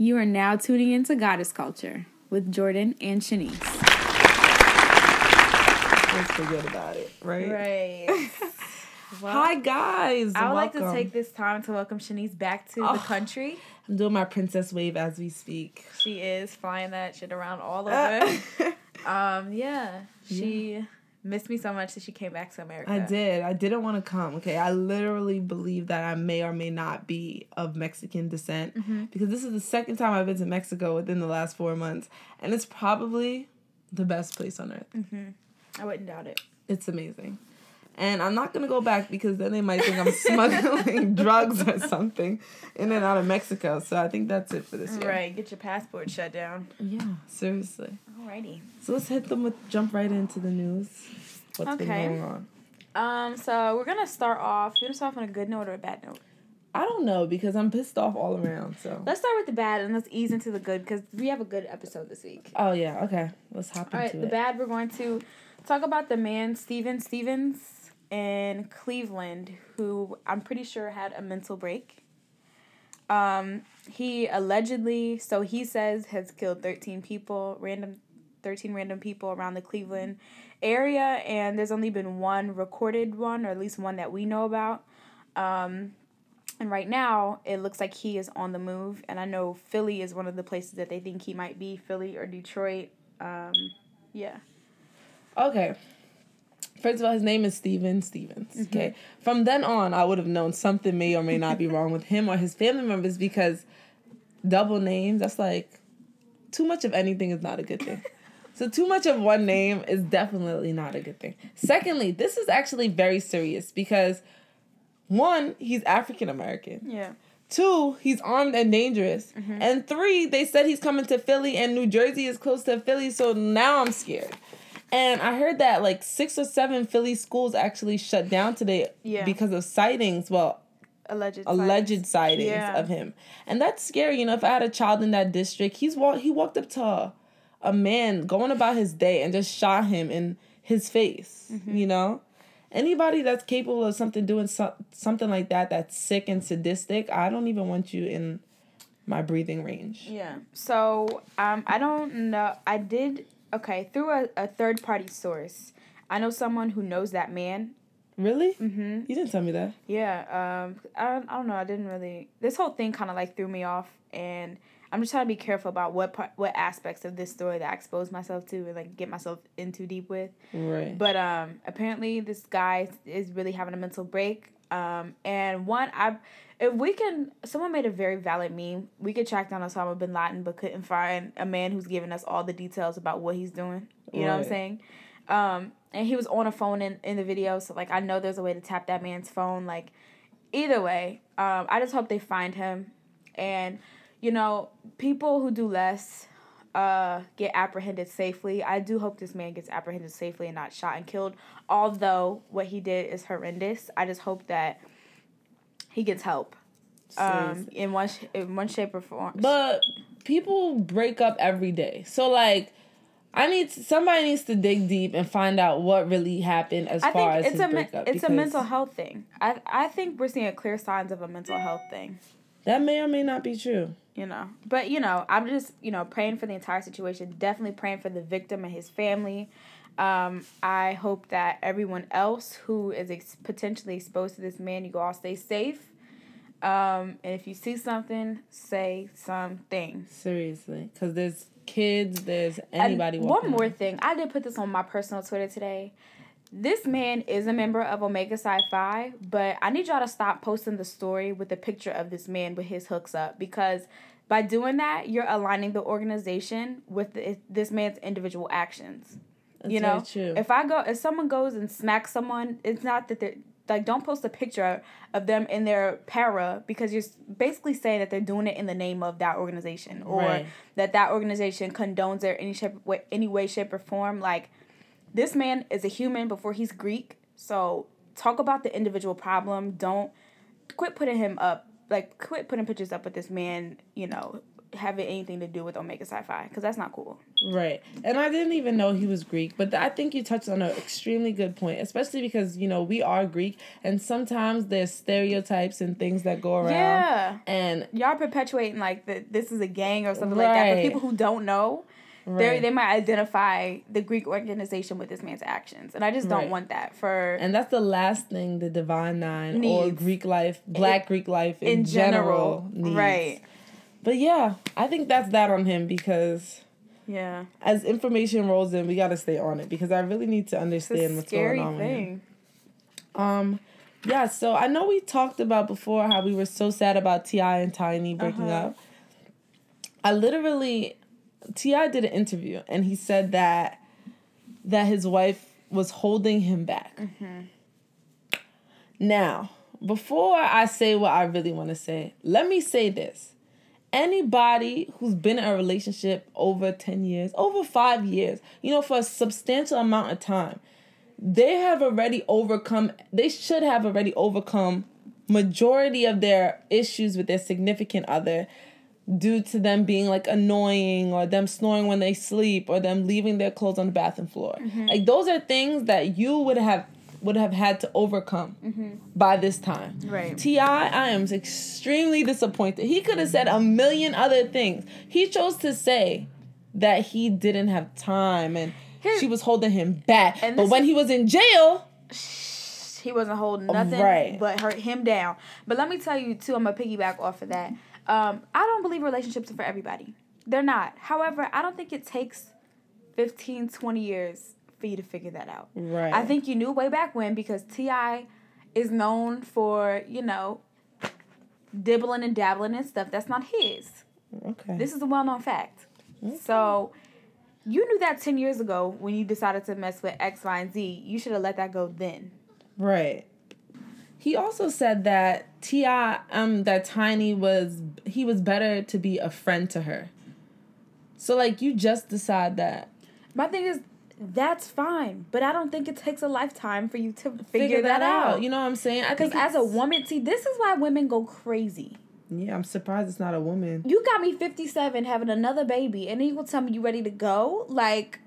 You are now tuning into Goddess Culture with Jordan and Shanice. Let's forget about it, right? Right. Well, Hi guys. I would like to take this time to welcome Shanice back to Oh. the country. I'm doing my princess wave as we speak. She is flying that shit around all over. um, yeah, she missed me so much that she came back to America. I did. I didn't want to come. Okay, I literally believe that I may or may not be of Mexican descent Mm-hmm. because this is the second time I've been to Mexico within the last four months, and it's probably the best place on earth. Mm. I wouldn't doubt it. It's amazing. And I'm not gonna go back because then they might think I'm smuggling drugs or something in and out of Mexico. So I think that's it for this year. Right, get your passport shut down. Yeah, seriously. Alrighty. So let's hit them with jump right into the news. What's Okay. been going on? Um, so we're gonna start off. You wanna start off on a good note or a bad note? I don't know because I'm pissed off all around. So. Let's start with the bad and let's ease into the good because we have a good episode this week. Oh yeah. Okay. Let's hop All right, into the it. The bad we're going to talk about the man Steven Stephens in Cleveland, who I'm pretty sure had a mental break. Um, he allegedly, so he says, has killed 13 people, random, 13 random people around the Cleveland area, and there's only been one recorded one, or at least one that we know about. Um, and right now, it looks like he is on the move, and I know Philly is one of the places that they think he might be, Philly or Detroit. Um, yeah. Okay. First of all, his name is Steven Stephens. Mm-hmm. Okay. From then on, I would have known something may or may not be wrong with him or his family members because double names, that's like too much of anything is not a good thing. So too much of one name is definitely not a good thing. Secondly, this is actually very serious because one, he's African American. Yeah. Two, he's armed and dangerous. Mm-hmm. And three, they said he's coming to Philly and New Jersey is close to Philly, so now I'm scared. And I heard that like six or seven Philly schools actually shut down today Yeah. because of sightings. Well, Alleged. alleged sightings. sightings Yeah. of him, and that's scary. You know, if I had a child in that district, he's walk he walked up to a, a man going about his day and just shot him in his face. Mm-hmm. You know, anybody that's capable of something doing so, something like that that's sick and sadistic, I don't even want you in my breathing range. Yeah. So um, I don't know. I did okay through a, a third party source. I know someone who knows that man. Really? Mm-hmm. You didn't tell me that. Yeah. Um. I don't, I don't know. I didn't really. This whole thing kind of like threw me off, and I'm just trying to be careful about what part, what aspects of this story that I expose myself to and like get myself in too deep with. Right. But um, apparently this guy is really having a mental break. Um, and one, I, if we can, someone made a very valid meme. We could track down Osama bin Laden, but couldn't find a man who's giving us all the details about what he's doing. You know what I'm saying? Um, and he was on a phone in, in the video, so like I know there's a way to tap that man's phone. Like, either way, um, I just hope they find him, and you know, people who do less uh, get apprehended safely. I do hope this man gets apprehended safely and not shot and killed. Although what he did is horrendous, I just hope that he gets help. Um, in one sh- in one shape or form. But people break up every day. So like I need somebody needs to dig deep and find out what really happened as I far think as it's his a breakup. it's a mental health thing. I I think we're seeing clear signs of a mental health thing. That may or may not be true. you know but you know i'm just you know praying for the entire situation definitely praying for the victim and his family um, i hope that everyone else who is ex- potentially exposed to this man you all stay safe um, and if you see something say something Seriously, because there's kids, there's And anybody. one more thing i did put this on my personal twitter today this man is a member of Omega Psi Phi, but I need y'all to stop posting the story with the picture of this man with his hooks up because by doing that, you're aligning the organization with the, this man's individual actions. That's you know, true. if I go, if someone goes and smacks someone, it's not that they're like don't post a picture of them in their para because you're basically saying that they're doing it in the name of that organization or Right. that that organization condones their any shape, any way, shape, or form. Like this man is a human before he's Greek. So talk about the individual problem. Don't quit putting him up. Like quit putting pictures up with this man. You know, having anything to do with Omega Psi Phi because that's not cool. Right. And I didn't even know he was Greek, but I think you touched on an extremely good point, especially because, you know, we are Greek and sometimes there's stereotypes and things that go around. Yeah. And Y'all perpetuating like that this is a gang or something like that. Right. people who don't know, right. they might identify the Greek organization with this man's actions, and I just don't Right. want that for and that's the last thing the Divine Nine or Greek life, Black Greek life in, in general, general, needs. right? But yeah, I think that's that on him because Yeah, as information rolls in, we got to stay on it because I really need to understand what's going on thing. Um, yeah. So I know we talked about before how we were so sad about T.I. and Tiny breaking Uh-huh. up. I literally, T.I. did an interview and he said that that his wife was holding him back. Mm-hmm. Now, before I say what I really want to say, let me say this. Anybody who's been in a relationship over 10 years, over five years, you know, for a substantial amount of time, they have already overcome, they should have already overcome majority of their issues with their significant other due to them being like annoying or them snoring when they sleep or them leaving their clothes on the bathroom floor. Mm-hmm. Like those are things that you would have would have had to overcome mm-hmm. by this time. Right. T.I., I am extremely disappointed. He could have said a million other things. He chose to say that he didn't have time and Here- she was holding him back. And But when he was in jail, He wasn't holding nothing Right. but hurt him down. But let me tell you too, I'm gonna piggyback off of that. Um, I don't believe relationships are for everybody. They're not. However, I don't think it takes 15, 20 years for you to figure that out. right. I think you knew way back when because T.I. is known for you know dibbling and dabbling and stuff. That's not his. okay. This is a well known fact. So you knew that ten years ago when you decided to mess with X, Y, and Z. You should have let that go then. Right. He also said that T.I., um, that Tiny was he was better to be a friend to her. So like you just decide that My thing is, that's fine, but I don't think it takes a lifetime for you to figure, figure, that, out. You know what I'm saying? Because as a woman, see, this is why women go crazy. yeah, I'm surprised it's not a woman. You got me 57 having another baby, and then you gonna tell me you ready to go? Like,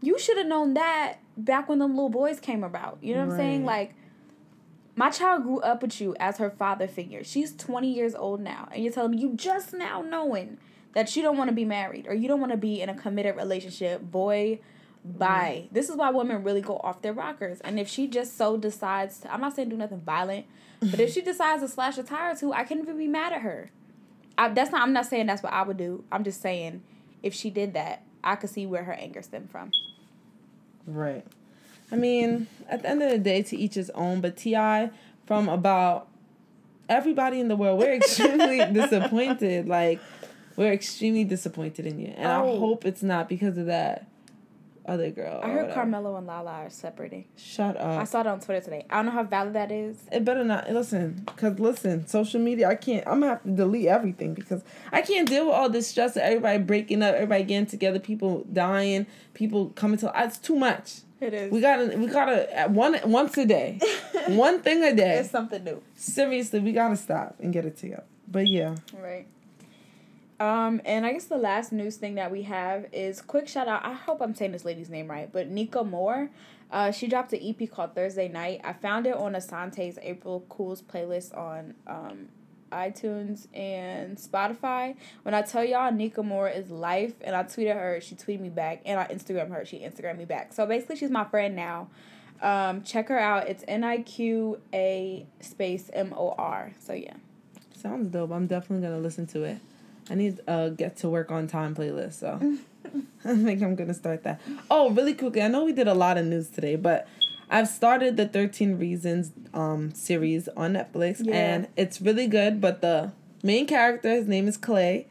you should have known that back when them little boys came about. You know what I'm saying? Like, my child grew up with you as her father figure. She's 20 years old now, and you're telling me you just now knowing that you don't want to be married or you don't want to be in a committed relationship. Boy, bye. Mm-hmm. This is why women really go off their rockers. And if she just so decides, to, I'm not saying do nothing violent, but if she decides to slash a tire or two, I can't even be mad at her. I, that's not. I'm not saying that's what I would do. I'm just saying if she did that, I could see where her anger stemmed from. Right. I mean, at the end of the day, to each his own. But T.I., from about everybody in the world, we're extremely disappointed. Like, we're extremely disappointed in you, and I Oh. hope it's not because of that other girl. I heard. Carmelo and Lala are separating. Shut up. I saw it on Twitter today. I don't know how valid that is. It better not listen, cause listen, social media. I can't. I'm gonna have to delete everything because I can't deal with all this stress of everybody breaking up, everybody getting together, people dying, people coming to. It's too much. It is. We gotta. We gotta one once a day, one thing a day. it's something new. Seriously, we gotta stop and get it together. But yeah, Right. Um, and I guess the last news thing that we have is quick shout out. I hope I'm saying this lady's name right, but Niqa Mor. Uh, she dropped an EP called Thursday Night. I found it on Asante's April Cools playlist on um, iTunes and Spotify. When I tell y'all Niqa Mor is life, and I tweeted her, she tweeted me back, and I Instagram her, she Instagram me back. So basically, she's my friend now. Um, check her out. It's N I Q A space M O R. So yeah. sounds dope. I'm definitely gonna listen to it. I need uh get to work on time playlist, so I think I'm gonna start that. Oh, really quickly, I know we did a lot of news today, but I've started the 13 Reasons um series on Netflix Yeah. and it's really good, but the main character, his name is Clay.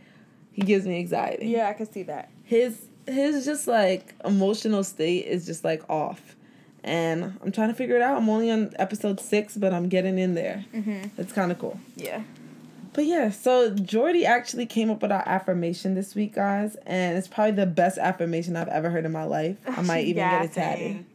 He gives me anxiety. Yeah, I can see that. His his just like emotional state is just like off. And I'm trying to figure it out. I'm only on episode six, but I'm getting in there. Mm-hmm. It's kind of cool. Yeah. But yeah, so Jordy actually came up with our affirmation this week, guys, and it's probably the best affirmation I've ever heard in my life. I might even get it tatted.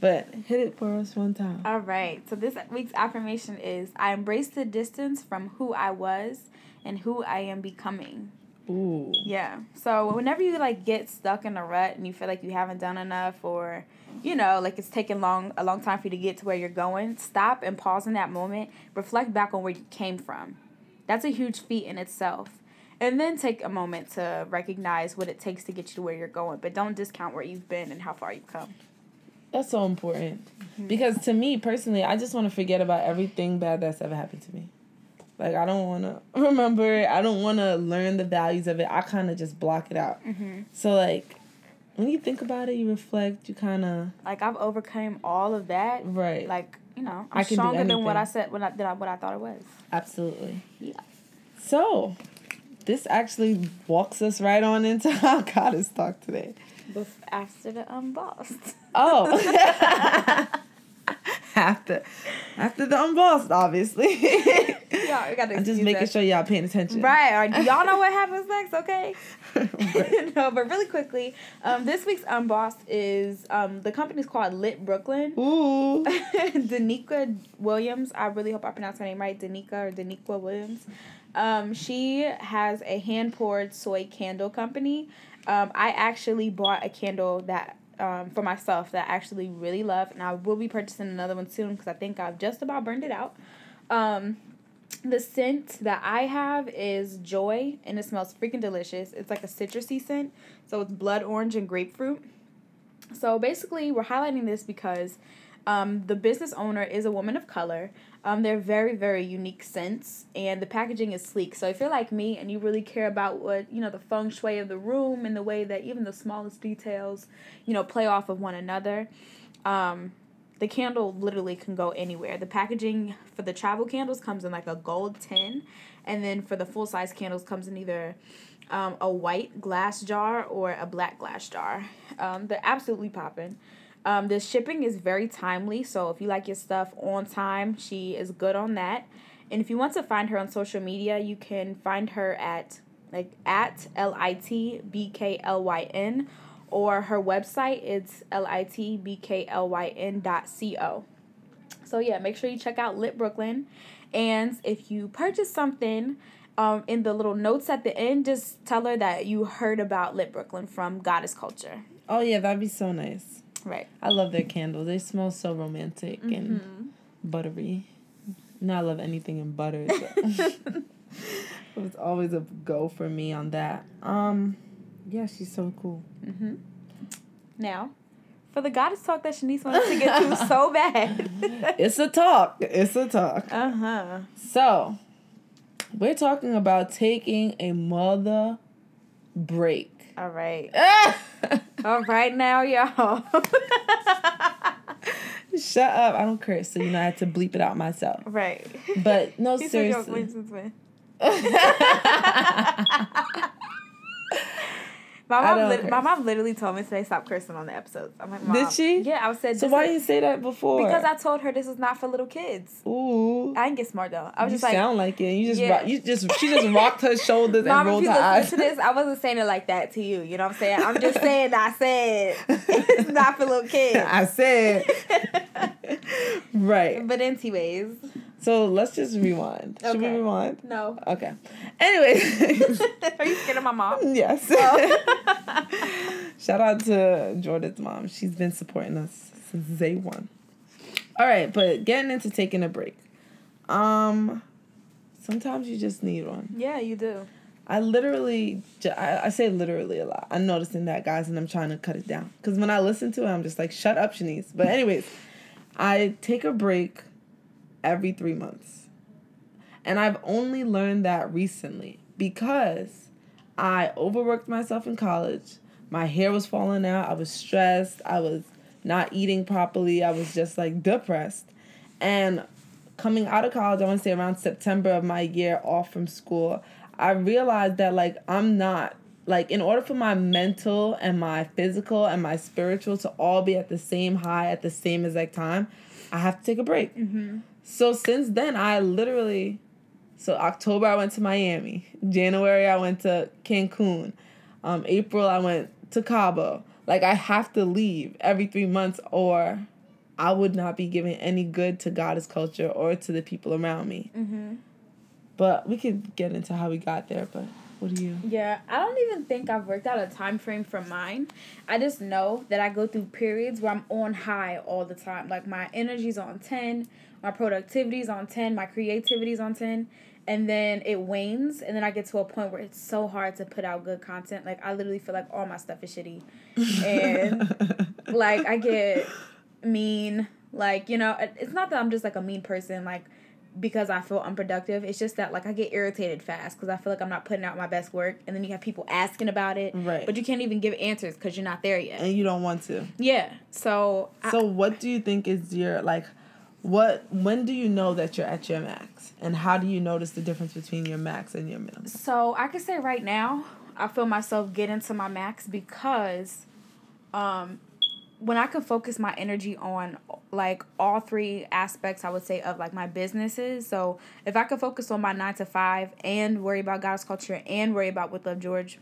But hit it for us one time. All right. So this week's affirmation is I embrace the distance from who I was and who I am becoming. Ooh. Yeah. So whenever you like get stuck in a rut and you feel like you haven't done enough or you know, like it's taking long a long time for you to get to where you're going, stop and pause in that moment, reflect back on where you came from. That's a huge feat in itself. And then take a moment to recognize what it takes to get you to where you're going, but don't discount where you've been and how far you've come. That's so important. Mm-hmm. Because to me personally, I just want to forget about everything bad that's ever happened to me. Like I don't want to remember it. I don't want to learn the values of it. I kind of just block it out. Mm-hmm. So like when you think about it, you reflect, you kind of Like I've overcome all of that. right. Like, you know, I I'm stronger than what. I said when I, than I, what I thought it was. Absolutely. Yeah. So, this actually walks us right on into our goddess talk today. After the um, unbossed. Oh. after after the unbossed, obviously. Y'all, we gotta I'm just making us. sure y'all paying attention. Right. Or, y'all know what happens next, okay? Right. no, but really quickly, um, this week's unbossed is um, the company's called Lit Brooklyn. Ooh. Danica Williams. I really hope I pronounced her name right. Danica or Daniqua Williams. Um, she has a hand poured soy candle company. Um, I actually bought a candle that um, for myself that I actually really love, and I will be purchasing another one soon because I think I've just about burned it out. Um, the scent that I have is Joy, and it smells freaking delicious. It's like a citrusy scent, so it's blood orange and grapefruit. So basically, we're highlighting this because um, the business owner is a woman of color. Um, they're very, very unique scents, and the packaging is sleek. So if you're like me and you really care about what you know the feng shui of the room and the way that even the smallest details, you know, play off of one another, um, the candle literally can go anywhere. The packaging for the travel candles comes in like a gold tin, and then for the full size candles comes in either um, a white glass jar or a black glass jar. Um, they're absolutely popping. Um, the shipping is very timely, so if you like your stuff on time, she is good on that. And if you want to find her on social media, you can find her at like at L I T B K L Y N or her website it's L I T B K L Y N dot C O. So yeah, make sure you check out Lit Brooklyn. And if you purchase something, um, in the little notes at the end, just tell her that you heard about Lit Brooklyn from Goddess Culture. Oh yeah, that'd be so nice. Right. I love their candles. They smell so romantic Mm-hmm. and buttery. No, I love anything in butter. So. it was always a go for me on that. Um, yeah, she's so cool. Mm-hmm. Now, for the Goddess talk that Shanice wanted to get to so bad. It's a talk. It's a talk. uh huh. So, we're talking about taking a mother break. All right. All right now, y'all. Shut up. I don't curse, so you know I had to bleep it out myself. right. But no, He said, "Yo, seriously. wait, since when?" My mom, don't my mom literally told me today stop cursing on the episodes. I'm like, mom. Did she? Yeah, I said. So why is- you say that before? Because I told her this is not for little kids. Ooh. I didn't get smart though. I was you just like, sound like it. You just Yeah. rock, you just she just rocked her shoulders Mom, and rolled her eyes. to this, I wasn't saying it like that to you. You know what I'm saying? I'm just saying I said it's not for little kids. I said right. but anyways, So let's just rewind. Should we rewind? no. Okay. Anyways, Are you scared of my mom? yes. Oh. Shout out to Jordan's mom. She's been supporting us since day one. All right, but getting into taking a break. Um, sometimes you just need one. Yeah, you do. I literally, I, I say literally a lot. I'm noticing that, guys, and I'm trying to cut it down. Because when I listen to it, I'm just like, shut up, Shanice. But, anyways, I take a break every three months. And I've only learned that recently because I overworked myself in college. My hair was falling out. I was stressed. I was not eating properly. I was just like depressed. And coming out of college, I want to say around September of my year off from school, I realized that like I'm not like in order for my mental and my physical and my spiritual to all be at the same high at the same exact time, I have to take a break. Mm-hmm. So since then, I literally, so October I went to Miami. January I went to Cancun. Um, April I went to Cabo. Like I have to leave every three months, or I would not be giving any good to goddess culture or to the people around me. Mm-hmm. But we could get into how we got there. But What do you? Yeah, I don't even think I've worked out a time frame for mine. I just know that I go through periods where I'm on high all the time. Like my energy's on 10, my productivity's on 10, my creativity's on 10, and then it wanes and then I get to a point where it's so hard to put out good content. Like I literally feel like all my stuff is shitty. And like I get mean, like, you know, it's not that I'm just like a mean person like because I feel unproductive. It's just that like I get irritated fast because I feel like I'm not putting out my best work, and then you have people asking about it, Right. But you can't even give answers because you're not there yet. and you don't want to. yeah. So So I, what do you think is your like what when do you know that you're at your max? And how do you notice the difference between your max and your minimum? so I can say right now I feel myself getting to my max because, um, when I can focus my energy on like all three aspects, I would say of like my businesses. So if I could focus on my nine to five and worry about Goddess culture and worry about with Love George,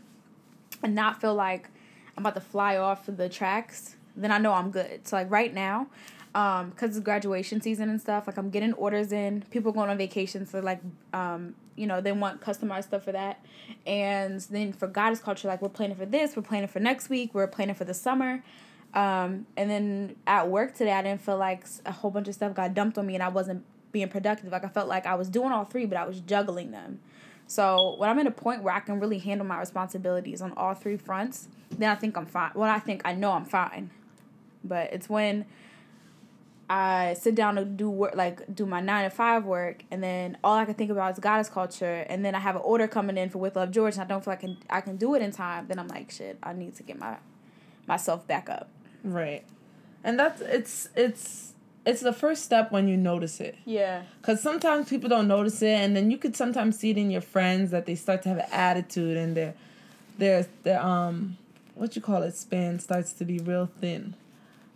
and not feel like I'm about to fly off the tracks, then I know I'm good. So like right now, um, cause it's graduation season and stuff, like I'm getting orders in. People going on vacation, so like, um, you know, they want customized stuff for that. And then for Goddess culture, like we're planning for this, we're planning for next week, we're planning for the summer. Um, and then at work today, I didn't feel like a whole bunch of stuff got dumped on me and I wasn't being productive. Like I felt like I was doing all three, but I was juggling them. So when I'm at a point where I can really handle my responsibilities on all three fronts, then I think I'm fine. Well, I think I know I'm fine. But it's when I sit down to do work, like do my nine to five work, and then all I can think about is goddess culture, and then I have an order coming in for With Love George, and I don't feel like I can, I can do it in time. Then I'm like, shit, I need to get my myself back up. Right. And that's it's it's it's the first step when you notice it. Yeah. Cause sometimes people don't notice it, and then you could sometimes see it in your friends that they start to have an attitude, and their their their um what you call it span starts to be real thin.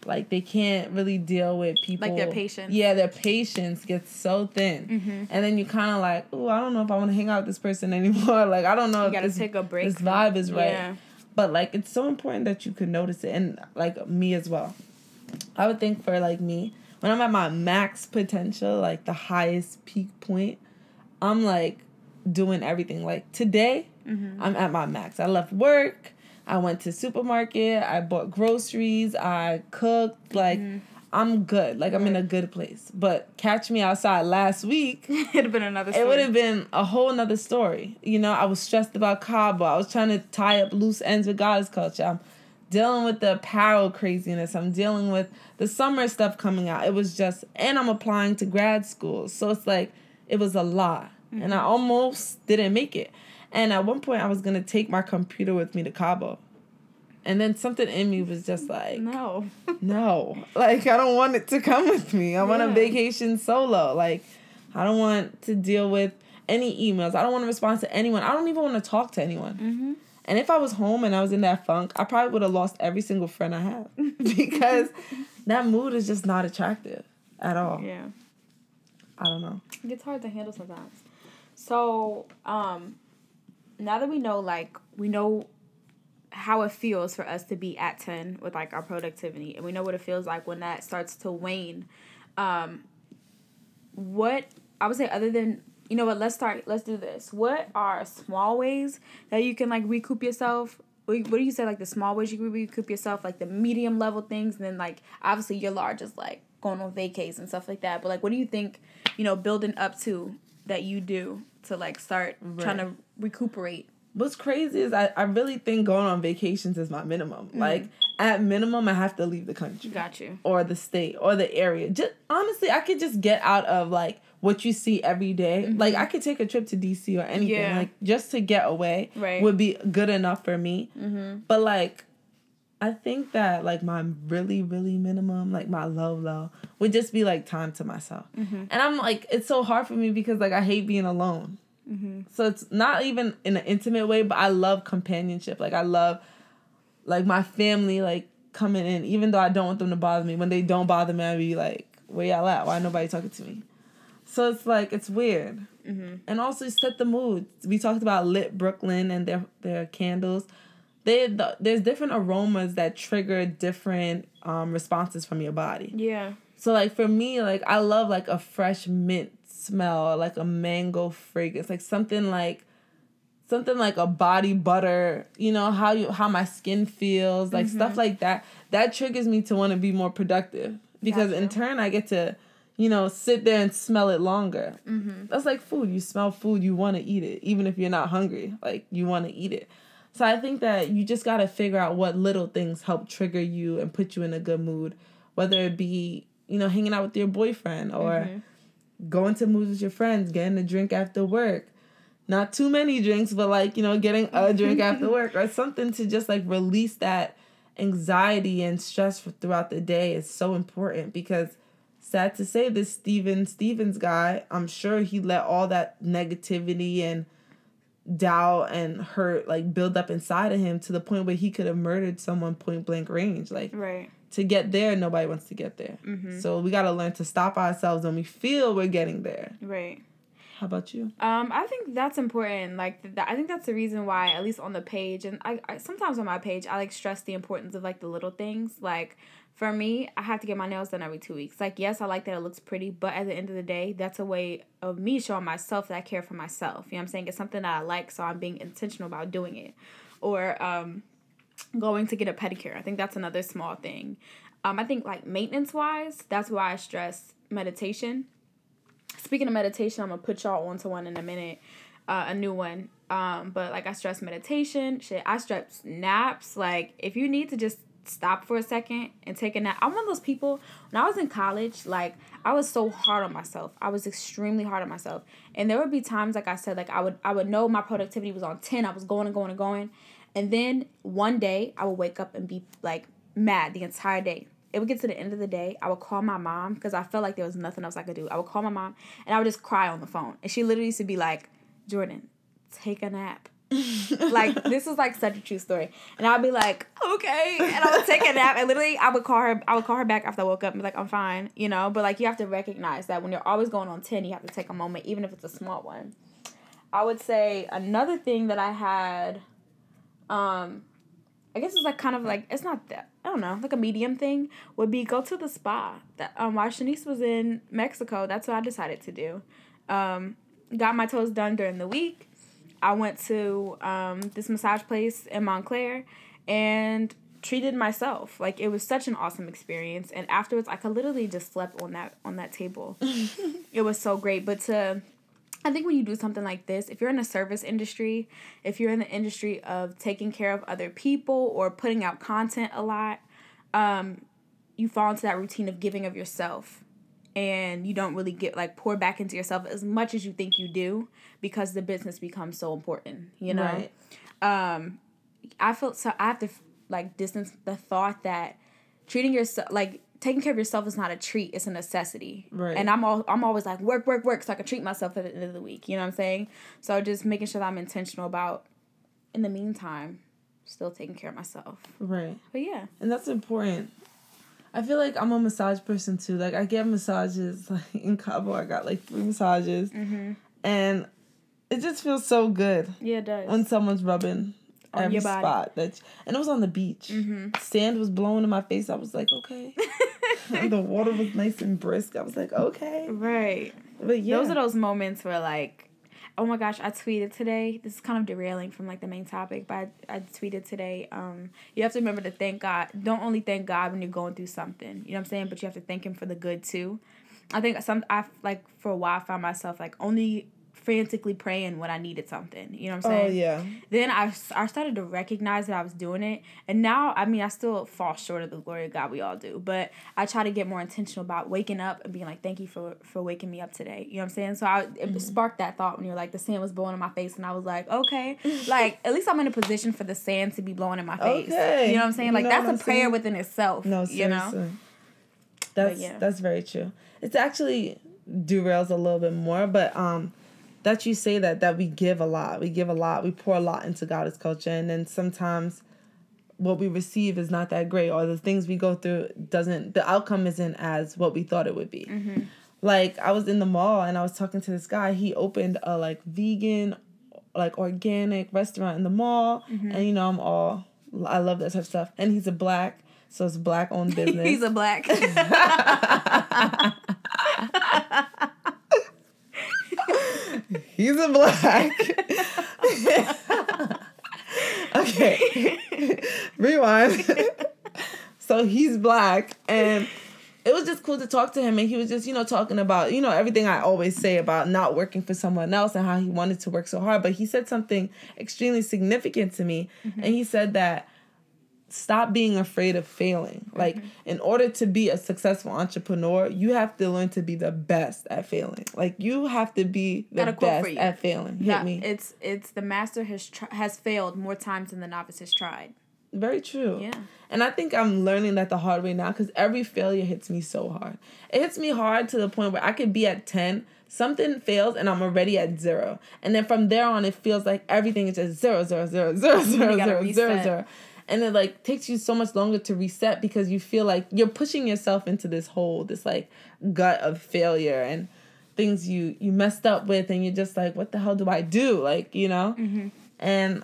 Like they can't really deal with people. Like their patience. Yeah, their patience gets so thin, Mm-hmm. and then you kind of like, oh, I don't know if I want to hang out with this person anymore. Like I don't know You if gotta this, take a break. this vibe is right. Yeah. But like it's so important that you could notice it and like me as well. I would think for like me, when I'm at my max potential, like the highest peak point, I'm like doing everything. Like today, Mm-hmm. I'm at my max. I left work, I went to supermarket, I bought groceries, I cooked, like Mm-hmm. I'm good. Like I'm in a good place. But catch me outside last week, It'd have been another. it would have been a whole nother story. You know, I was stressed about Cabo. I was trying to tie up loose ends with goddess culture. I'm dealing with the apparel craziness. I'm dealing with the summer stuff coming out. It was just, and I'm applying to grad school. So it's like, it was a lot. And I almost didn't make it. And at one point, I was going to take my computer with me to Cabo. And then something in me was just like, No. no like i don't want it to come with me i want a vacation solo like i don't want to deal with any emails i don't want to respond to anyone i don't even want to talk to anyone Mm-hmm. and if i was home and i was in that funk i probably would have lost every single friend i have because that mood is just not attractive at all Yeah. i don't know It gets hard to handle sometimes. So, um, now that we know, like, we know how it feels for us to be at 10 with, like, our productivity, and we know what it feels like when that starts to wane, um, what, I would say, other than, you know what, let's start, let's do this. What are small ways that you can, like, recoup yourself? What do you say, like, the small ways you can recoup yourself, like, the medium level things, and then, like, obviously your large is, like, going on vacays and stuff like that, but, like, what do you think, you know, building up to that you do to like start trying to recuperate. what's crazy is I, I really think going on vacations is my minimum mm-hmm. like at minimum i have to leave the country Got you. or the state or the area. Just honestly, I could just get out of like what you see every day. Mm-hmm. Like I could take a trip to DC or anything. Yeah. Like just to get away Right. would be good enough for me. Mm-hmm. But like, I think that like my really really minimum, like my low low, would just be like time to myself. Mm-hmm. And I'm like, it's so hard for me because like I hate being alone. Mm-hmm. So it's not even in an intimate way, but I love companionship. Like I love like my family like coming in, even though I don't want them to bother me. When they don't bother me, I be like, "Where y'all at? Why nobody talking to me?" So it's like it's weird, mm-hmm. and also set the mood. We talked about lit Brooklyn and their their candles. They the, there's different aromas that trigger different um, responses from your body. Yeah. So like for me, like I love like a fresh mint smell, or like a mango fragrance, like something like something like a body butter, you know, how you how my skin feels, like stuff Mm-hmm. like that. That triggers me to want to be more productive because in turn I get to, you know, sit there and smell it longer. Mm-hmm. That's like food. You smell food, you want to eat it, even if you're not hungry. Like you want to eat it. So I think that you just got to figure out what little things help trigger you and put you in a good mood, whether it be you know hanging out with your boyfriend or Mm-hmm. going to movies with your friends, getting a drink after work. Not too many drinks, but like, you know, getting a drink after work or something to just like release that anxiety and stress for, throughout the day is so important because sad to say this Steven Stephens guy, I'm sure he let all that negativity and doubt and hurt like build up inside of him to the point where he could have murdered someone point blank range. Like Right. to get there, nobody wants to get there. So we got to learn to stop ourselves when we feel we're getting there. Right. How about you? Um, I think that's important. Like, th- I think that's the reason why, at least on the page, and I, I sometimes on my page, I like stress the importance of like the little things. Like, for me, I have to get my nails done every two weeks. Like, yes, I like that it looks pretty, but at the end of the day, that's a way of me showing myself that I care for myself. You know what I'm saying? It's something that I like, so I'm being intentional about doing it. Or um, going to get a pedicure. I think that's another small thing. Um, I think like maintenance wise, that's why I stress meditation. Speaking of meditation, I'm gonna put y'all onto one in a minute, uh, a new one. Um, but like I stress meditation, shit. I stress naps. Like if you need to just stop for a second and take a nap. I'm one of those people. When I was in college, like I was so hard on myself. I was extremely hard on myself, and there would be times, like I said, like I would I would know my productivity was on ten. I was going and going and going, and then one day I would wake up and be like mad the entire day. It would get to the end of the day. I would call my mom because I felt like there was nothing else I could do. I would call my mom and I would just cry on the phone. And she literally used to be like, Jordan, take a nap. Like this is like such a true story. And I'd be like, okay. And I would take a nap and literally I would call her I would call her back after I woke up and be like, I'm fine, you know? But like you have to recognize that when you're always going on 10, you have to take a moment, even if it's a small one. I would say another thing that I had, um, I guess it's like kind of like it's not that I don't know like a medium thing would be go to the spa. That um while Shanice was in Mexico, that's what I decided to do. Um, got my toes done during the week. I went to um this massage place in Montclair, and treated myself like it was such an awesome experience. And afterwards, I could literally just slept on that on that table. it was so great, but to I think when you do something like this, if you're in a service industry, if you're in the industry of taking care of other people or putting out content a lot, um, you fall into that routine of giving of yourself. And you don't really get like pour back into yourself as much as you think you do because the business becomes so important, you know? Right. um i felt so i have to like distance the thought that treating yourself like taking care of yourself is not a treat it's a necessity Right. and i'm all i'm always like work work work so i can treat myself at the end of the week you know what i'm saying so just making sure that i'm intentional about in the meantime still taking care of myself Right. but yeah And that's important. I feel like I'm a massage person too. Like I get massages like in Cabo. I got like three massages, Mm-hmm. and it just feels so good yeah it does when someone's rubbing On every spot. That and it was on the beach. Mm-hmm. Sand was blowing in my face. I was like, okay. the water was nice and brisk. I was like, okay. right But yeah, those are those moments where like oh my gosh i tweeted today. This is kind of derailing from like the main topic but i, I tweeted today um you have to remember to thank god. Don't only thank god when you're going through something you know what i'm saying? But you have to thank him for the good too. I think some i like for a while i found myself like only frantically praying when i needed something you know what i'm Oh saying yeah. then I, I started to recognize that I was doing it. And now, I mean, I still fall short of the glory of God. We all do. But I try to get more intentional about waking up and being like, thank you for, for waking me up today. You know what I'm saying? So I, it sparked that thought when you're like, the sand was blowing in my face. And I was like, okay. like, at least I'm in a position for the sand to be blowing in my face. Okay. You know what I'm saying? You Like, know that's a prayer saying? within itself. No, You seriously. know? That's yeah. that's very true. It's actually derails a little bit more, but um that you say that that we give a lot. We give a lot. We pour a lot into goddess culture and then sometimes what we receive is not that great or the things we go through doesn't the outcome isn't as what we thought it would be. Mm-hmm. Like I was in the mall and I was talking to this guy. He opened a like vegan like organic restaurant in the mall mm-hmm. and you know I'm all I love that type of stuff. And he's a black so it's black owned business. He's a black. He's a black. okay. Rewind. so he's black and it was just cool to talk to him and he was just you know talking about you know everything i always say about not working for someone else and how he wanted to work so hard but he said something extremely significant to me mm-hmm. and he said that stop being afraid of failing mm-hmm. like in order to be a successful entrepreneur you have to learn to be the best at failing like you have to be the best at failing hit yeah, me it's it's the master has tr- has failed more times than the novice has tried very true. Yeah. And I think I'm learning that the hard way now because every failure hits me so hard. It hits me hard to the point where I could be at 10, something fails, and I'm already at zero. And then from there on, it feels like everything is just zero, zero, zero, zero, zero, zero, zero, zero. And it like takes you so much longer to reset because you feel like you're pushing yourself into this hole, this like gut of failure and things you you messed up with, and you're just like, what the hell do I do? Like you know. Mm-hmm. And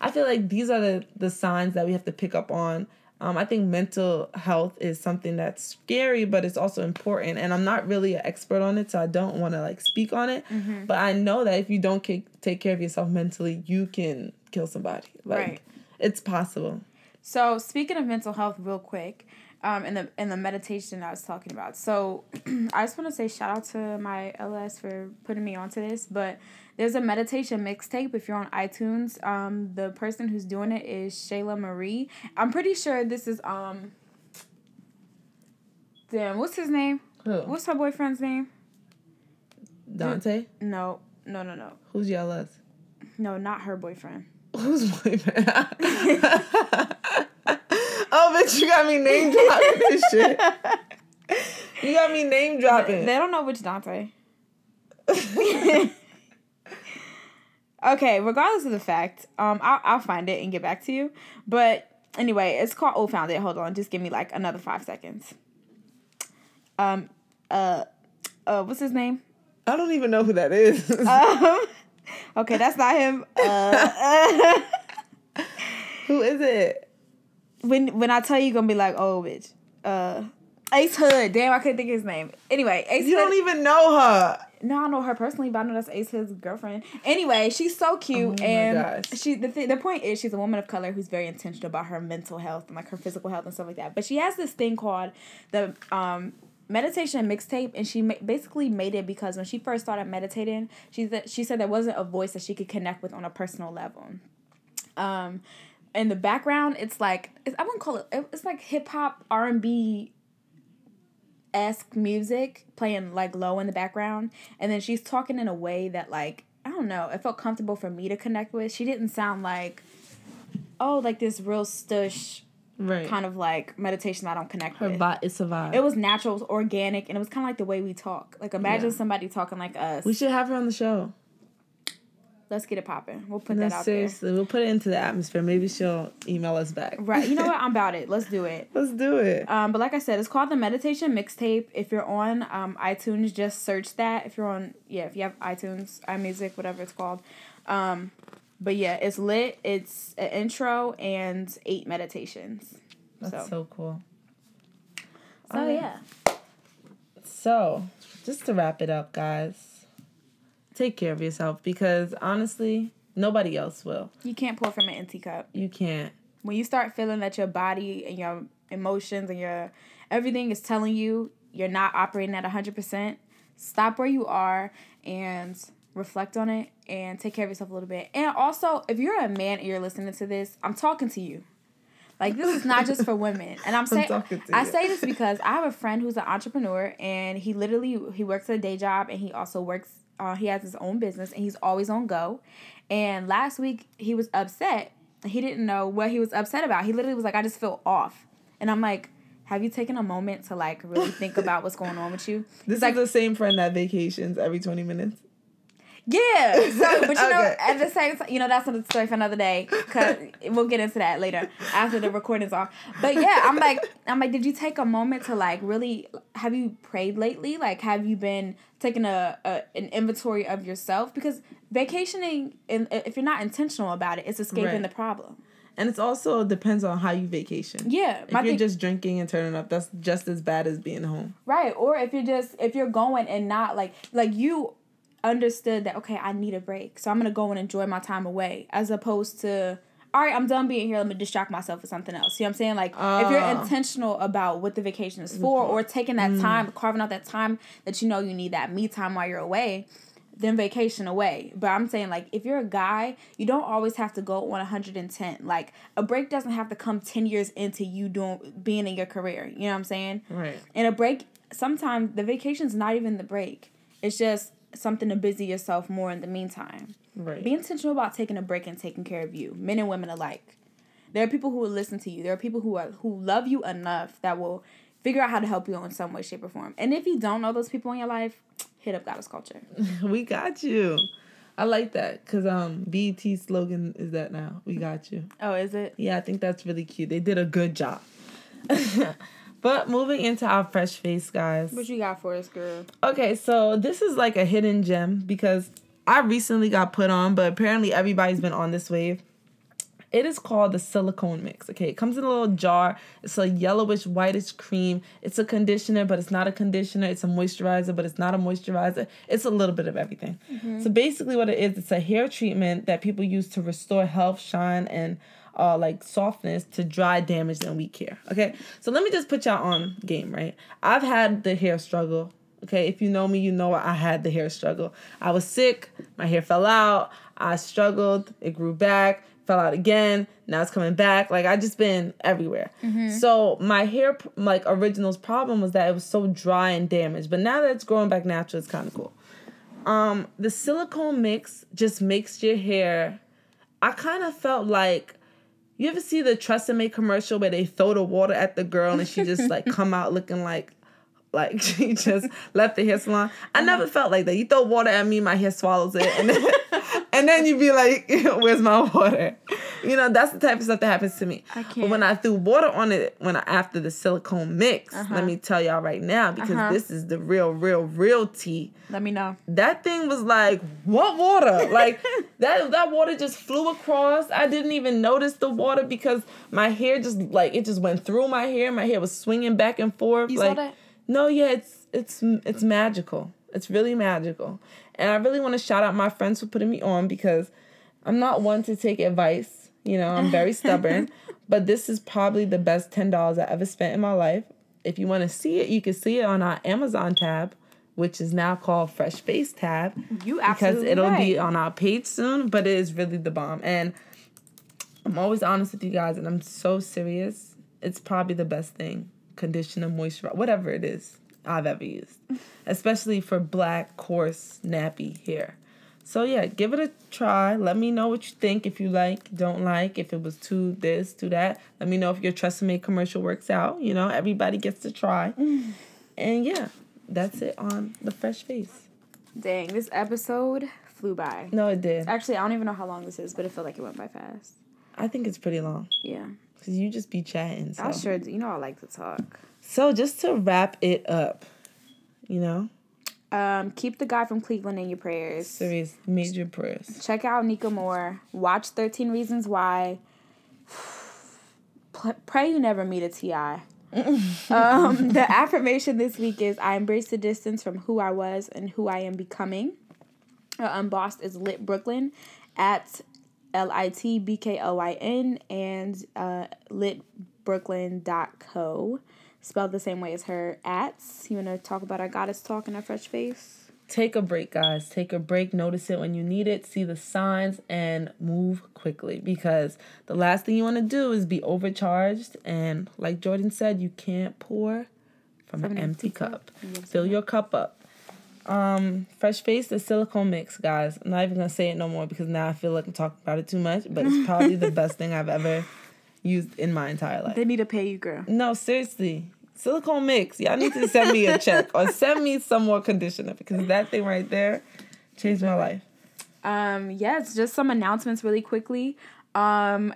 I feel like these are the the signs that we have to pick up on. Um, I think mental health is something that's scary, but it's also important. And I'm not really an expert on it, so I don't want to like speak on it. Mm-hmm. But I know that if you don't take care of yourself mentally, you can kill somebody. Like, right. It's possible. So speaking of mental health, real quick, um, in the in the meditation I was talking about. So I just want to say shout out to my LS for putting me onto this, but there's a meditation mixtape if you're on iTunes. Um, the person who's doing it is Shayla Marie. I'm pretty sure this is um. Damn, what's his name? Who? What's her boyfriend's name? Dante. No, no, no, no. Who's your LS? No, not her boyfriend. Who's boyfriend? oh, bitch, you got me name dropping this shit. You got me name dropping. They, they don't know which Dante. Okay, regardless of the fact, um, I'll, I'll find it and get back to you. But anyway, it's called Old Found It. Hold on, just give me like another five seconds. Um, uh, uh, what's his name? I don't even know who that is. um, okay, that's not him. Uh, who is it? When when I tell you, you're gonna be like, oh, bitch. Uh, Ace Hood. Damn, I couldn't think of his name. Anyway, Ace you Hood. don't even know her. No, I know her personally, but I know that's Ace Hood's girlfriend. Anyway, she's so cute, oh and she the th- the point is she's a woman of color who's very intentional about her mental health and like her physical health and stuff like that. But she has this thing called the um meditation and mixtape and she ma- basically made it because when she first started meditating she th- she said there wasn't a voice that she could connect with on a personal level um in the background it's like it's, i wouldn't call it it's like hip-hop r&b esque music playing like low in the background, and then she's talking in a way that like I don't know, it felt comfortable for me to connect with. She didn't sound like oh like this real stush right. kind of like meditation I don't connect Her with. Vi- it's a vibe. It was natural, it was organic, and it was kind of like the way we talk. Like imagine yeah. somebody talking like us. We should have her on the show. Let's get it popping. We'll put no, that out seriously, there. we'll put it into the atmosphere. Maybe she'll email us back. Right. You know what? I'm about it. Let's do it. Let's do it. Um, but like I said, it's called the Meditation Mixtape. If you're on um, iTunes, just search that. If you're on, yeah, if you have iTunes, iMusic, whatever it's called. Um, but yeah, it's lit. It's an intro and eight meditations. That's so, so cool. So um, yeah. So, just to wrap it up, guys take care of yourself because honestly, nobody else will. You can't pour from an empty cup. You can't. When you start feeling that your body and your emotions and your everything is telling you you're not operating at 100%, stop where you are and reflect on it and take care of yourself a little bit. And also, if you're a man and you're listening to this, I'm talking to you. Like this is not just for women. And I'm saying I say this because I have a friend who's an entrepreneur and he literally he works a day job and he also works uh, he has his own business and he's always on go. And last week he was upset. He didn't know what he was upset about. He literally was like, I just feel off. And I'm like, have you taken a moment to like really think about what's going on with you? This is like the same friend that vacations every 20 minutes. Yeah. So, but you okay. know, at the same time, you know, that's another story for another day. Cause we'll get into that later after the recording's off. But yeah, I'm like, I'm like, did you take a moment to like really? Have you prayed lately? Like, have you been taking a, a an inventory of yourself? Because vacationing, in, if you're not intentional about it, it's escaping right. the problem. And it's also depends on how you vacation. Yeah. If you're thing, just drinking and turning up, that's just as bad as being home. Right. Or if you're just if you're going and not like like you understood that okay, I need a break, so I'm gonna go and enjoy my time away, as opposed to all right, I'm done being here. Let me distract myself with something else. You know what I'm saying? Like if you're Ah. intentional about what the vacation is for, or taking that Mm. time, carving out that time that you know you need that me time while you're away, then vacation away. But I'm saying like if you're a guy, you don't always have to go on 110. Like a break doesn't have to come 10 years into you doing being in your career. You know what I'm saying? Right. And a break, sometimes the vacation's not even the break. It's just something to busy yourself more in the meantime. Right. Be intentional about taking a break and taking care of you, men and women alike. There are people who will listen to you. There are people who are who love you enough that will figure out how to help you in some way, shape, or form. And if you don't know those people in your life, hit up Goddess Culture. we got you. I like that because um BET slogan is that now. We got you. Oh, is it? Yeah, I think that's really cute. They did a good job. but moving into our fresh face, guys. What you got for us, girl? Okay, so this is like a hidden gem because I recently got put on, but apparently everybody's been on this wave. It is called the silicone mix. Okay, it comes in a little jar. It's a yellowish, whitish cream. It's a conditioner, but it's not a conditioner. It's a moisturizer, but it's not a moisturizer. It's a little bit of everything. Mm-hmm. So basically, what it is, it's a hair treatment that people use to restore health, shine, and uh, like softness to dry, damaged, and weak hair. Okay, so let me just put y'all on game, right? I've had the hair struggle. Okay, if you know me, you know I had the hair struggle. I was sick, my hair fell out, I struggled, it grew back, fell out again, now it's coming back. Like I just been everywhere. So my hair like original's problem was that it was so dry and damaged. But now that it's growing back natural, it's kind of cool. Um, the silicone mix just makes your hair. I kind of felt like you ever see the Tresemme commercial where they throw the water at the girl and she just like come out looking like like she just left the hair salon. I never felt like that. You throw water at me, my hair swallows it, and then, and then you be like, "Where's my water?" You know, that's the type of stuff that happens to me. I can't. when I threw water on it, when I after the silicone mix, let me tell y'all right now because Uh-huh. this is the real, real, real tea Let me know. that thing was like what water like that that water just flew across i didn't even notice the water because my hair just like it just went through my hair my hair was swinging back and forth You saw like that? No yeah it's it's it's magical. It's really magical. And i really want to shout out my friends for putting me on because i'm not one to take advice you know i'm very stubborn. But this is probably the best $10 i ever spent in my life. If you want to see it you can see it on our amazon tab which is now called Fresh Face tab You absolutely because it'll be on our page soon, but it is really the bomb. And I'm always honest with you guys, and I'm so serious. It's probably the best thing conditioner, moisturizer, whatever it is I've ever used, especially for black, coarse, nappy hair. So yeah, give it a try. Let me know what you think. If you like, don't like. If it was too this, too that. Let me know if your Tresemme commercial works out. You know, everybody gets to try. And yeah, that's it on the fresh face. Dang, this episode flew by. No, it did. Actually, I don't even know how long this is, but it felt like it went by fast. I think it's pretty long Yeah. Because you just be chatting. So. I sure do. You know I like to talk. so just to wrap it up, you know, Um, keep the guy from Cleveland in your prayers. serious major prayers. Check out Niqa Mor. Watch 13 Reasons Why. Pray you never meet a T.I. um, the affirmation this week is I embrace the distance from who I was and who I am becoming. Uh, unbossed is Lit Brooklyn at L I T B K O I N and uh, litbrooklyn.co. Spelled the same way as her ats. You want to talk about our goddess talk and our fresh face? Take a break, guys. Take a break. Notice it when you need it. See the signs and move quickly because the last thing you want to do is be overcharged. And like Jordan said, you can't pour from, an, empty cup. Fill your cup up. Um, fresh face, the silicone mix, guys. I'm not even gonna say it no more because now I feel like I'm talking about it too much. But it's probably the best thing I've ever used in my entire life. They need to pay you, girl. No, seriously. Silicone mix. Y'all need to send me a check or send me some more conditioner because that thing right there changed my life. Um, yes, just some announcements really quickly. Um,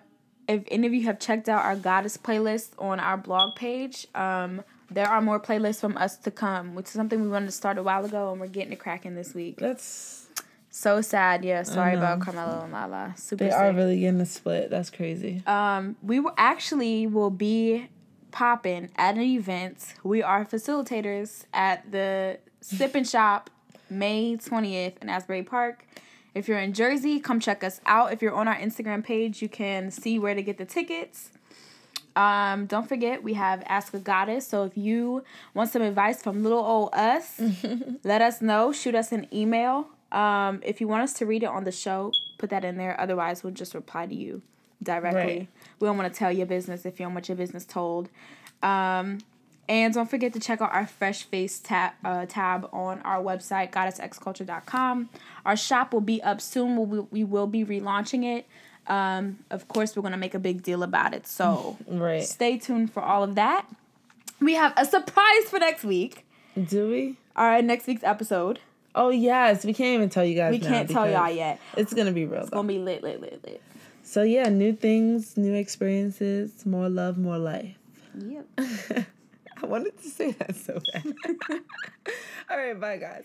if any of you have checked out our goddess playlist on our blog page, um, there are more playlists from us to come, which is something we wanted to start a while ago, and we're getting it cracking this week. That's So sad, yeah. Sorry about Carmelo and Lala. Super they sick. are really getting a split. That's crazy. Um, we will actually will be popping at an event. We are facilitators at the Sip and Shop May 20th in Asbury Park. If you're in Jersey, come check us out. If you're on our Instagram page, you can see where to get the tickets. Um, don't forget we have Ask a Goddess. So if you want some advice from little old us, let us know. Shoot us an email. Um, if you want us to read it on the show, put that in there. Otherwise, we'll just reply to you directly. Right. We don't want to tell your business if you don't want your business told. Um, and don't forget to check out our Fresh Face tab, uh, tab on our website, goddessxculture.com. Our shop will be up soon. We'll, we, we will be relaunching it. Um, of course, we're going to make a big deal about it. So Right. stay tuned for all of that. We have a surprise for next week. Do we? All right, next week's episode. Oh yes, we can't even tell you guys. We can't tell y'all yet. It's gonna be real. It's going to be lit, lit, lit, lit. So yeah, new things, new experiences, more love, more life. Yep. I wanted to say that so bad. All right, bye guys.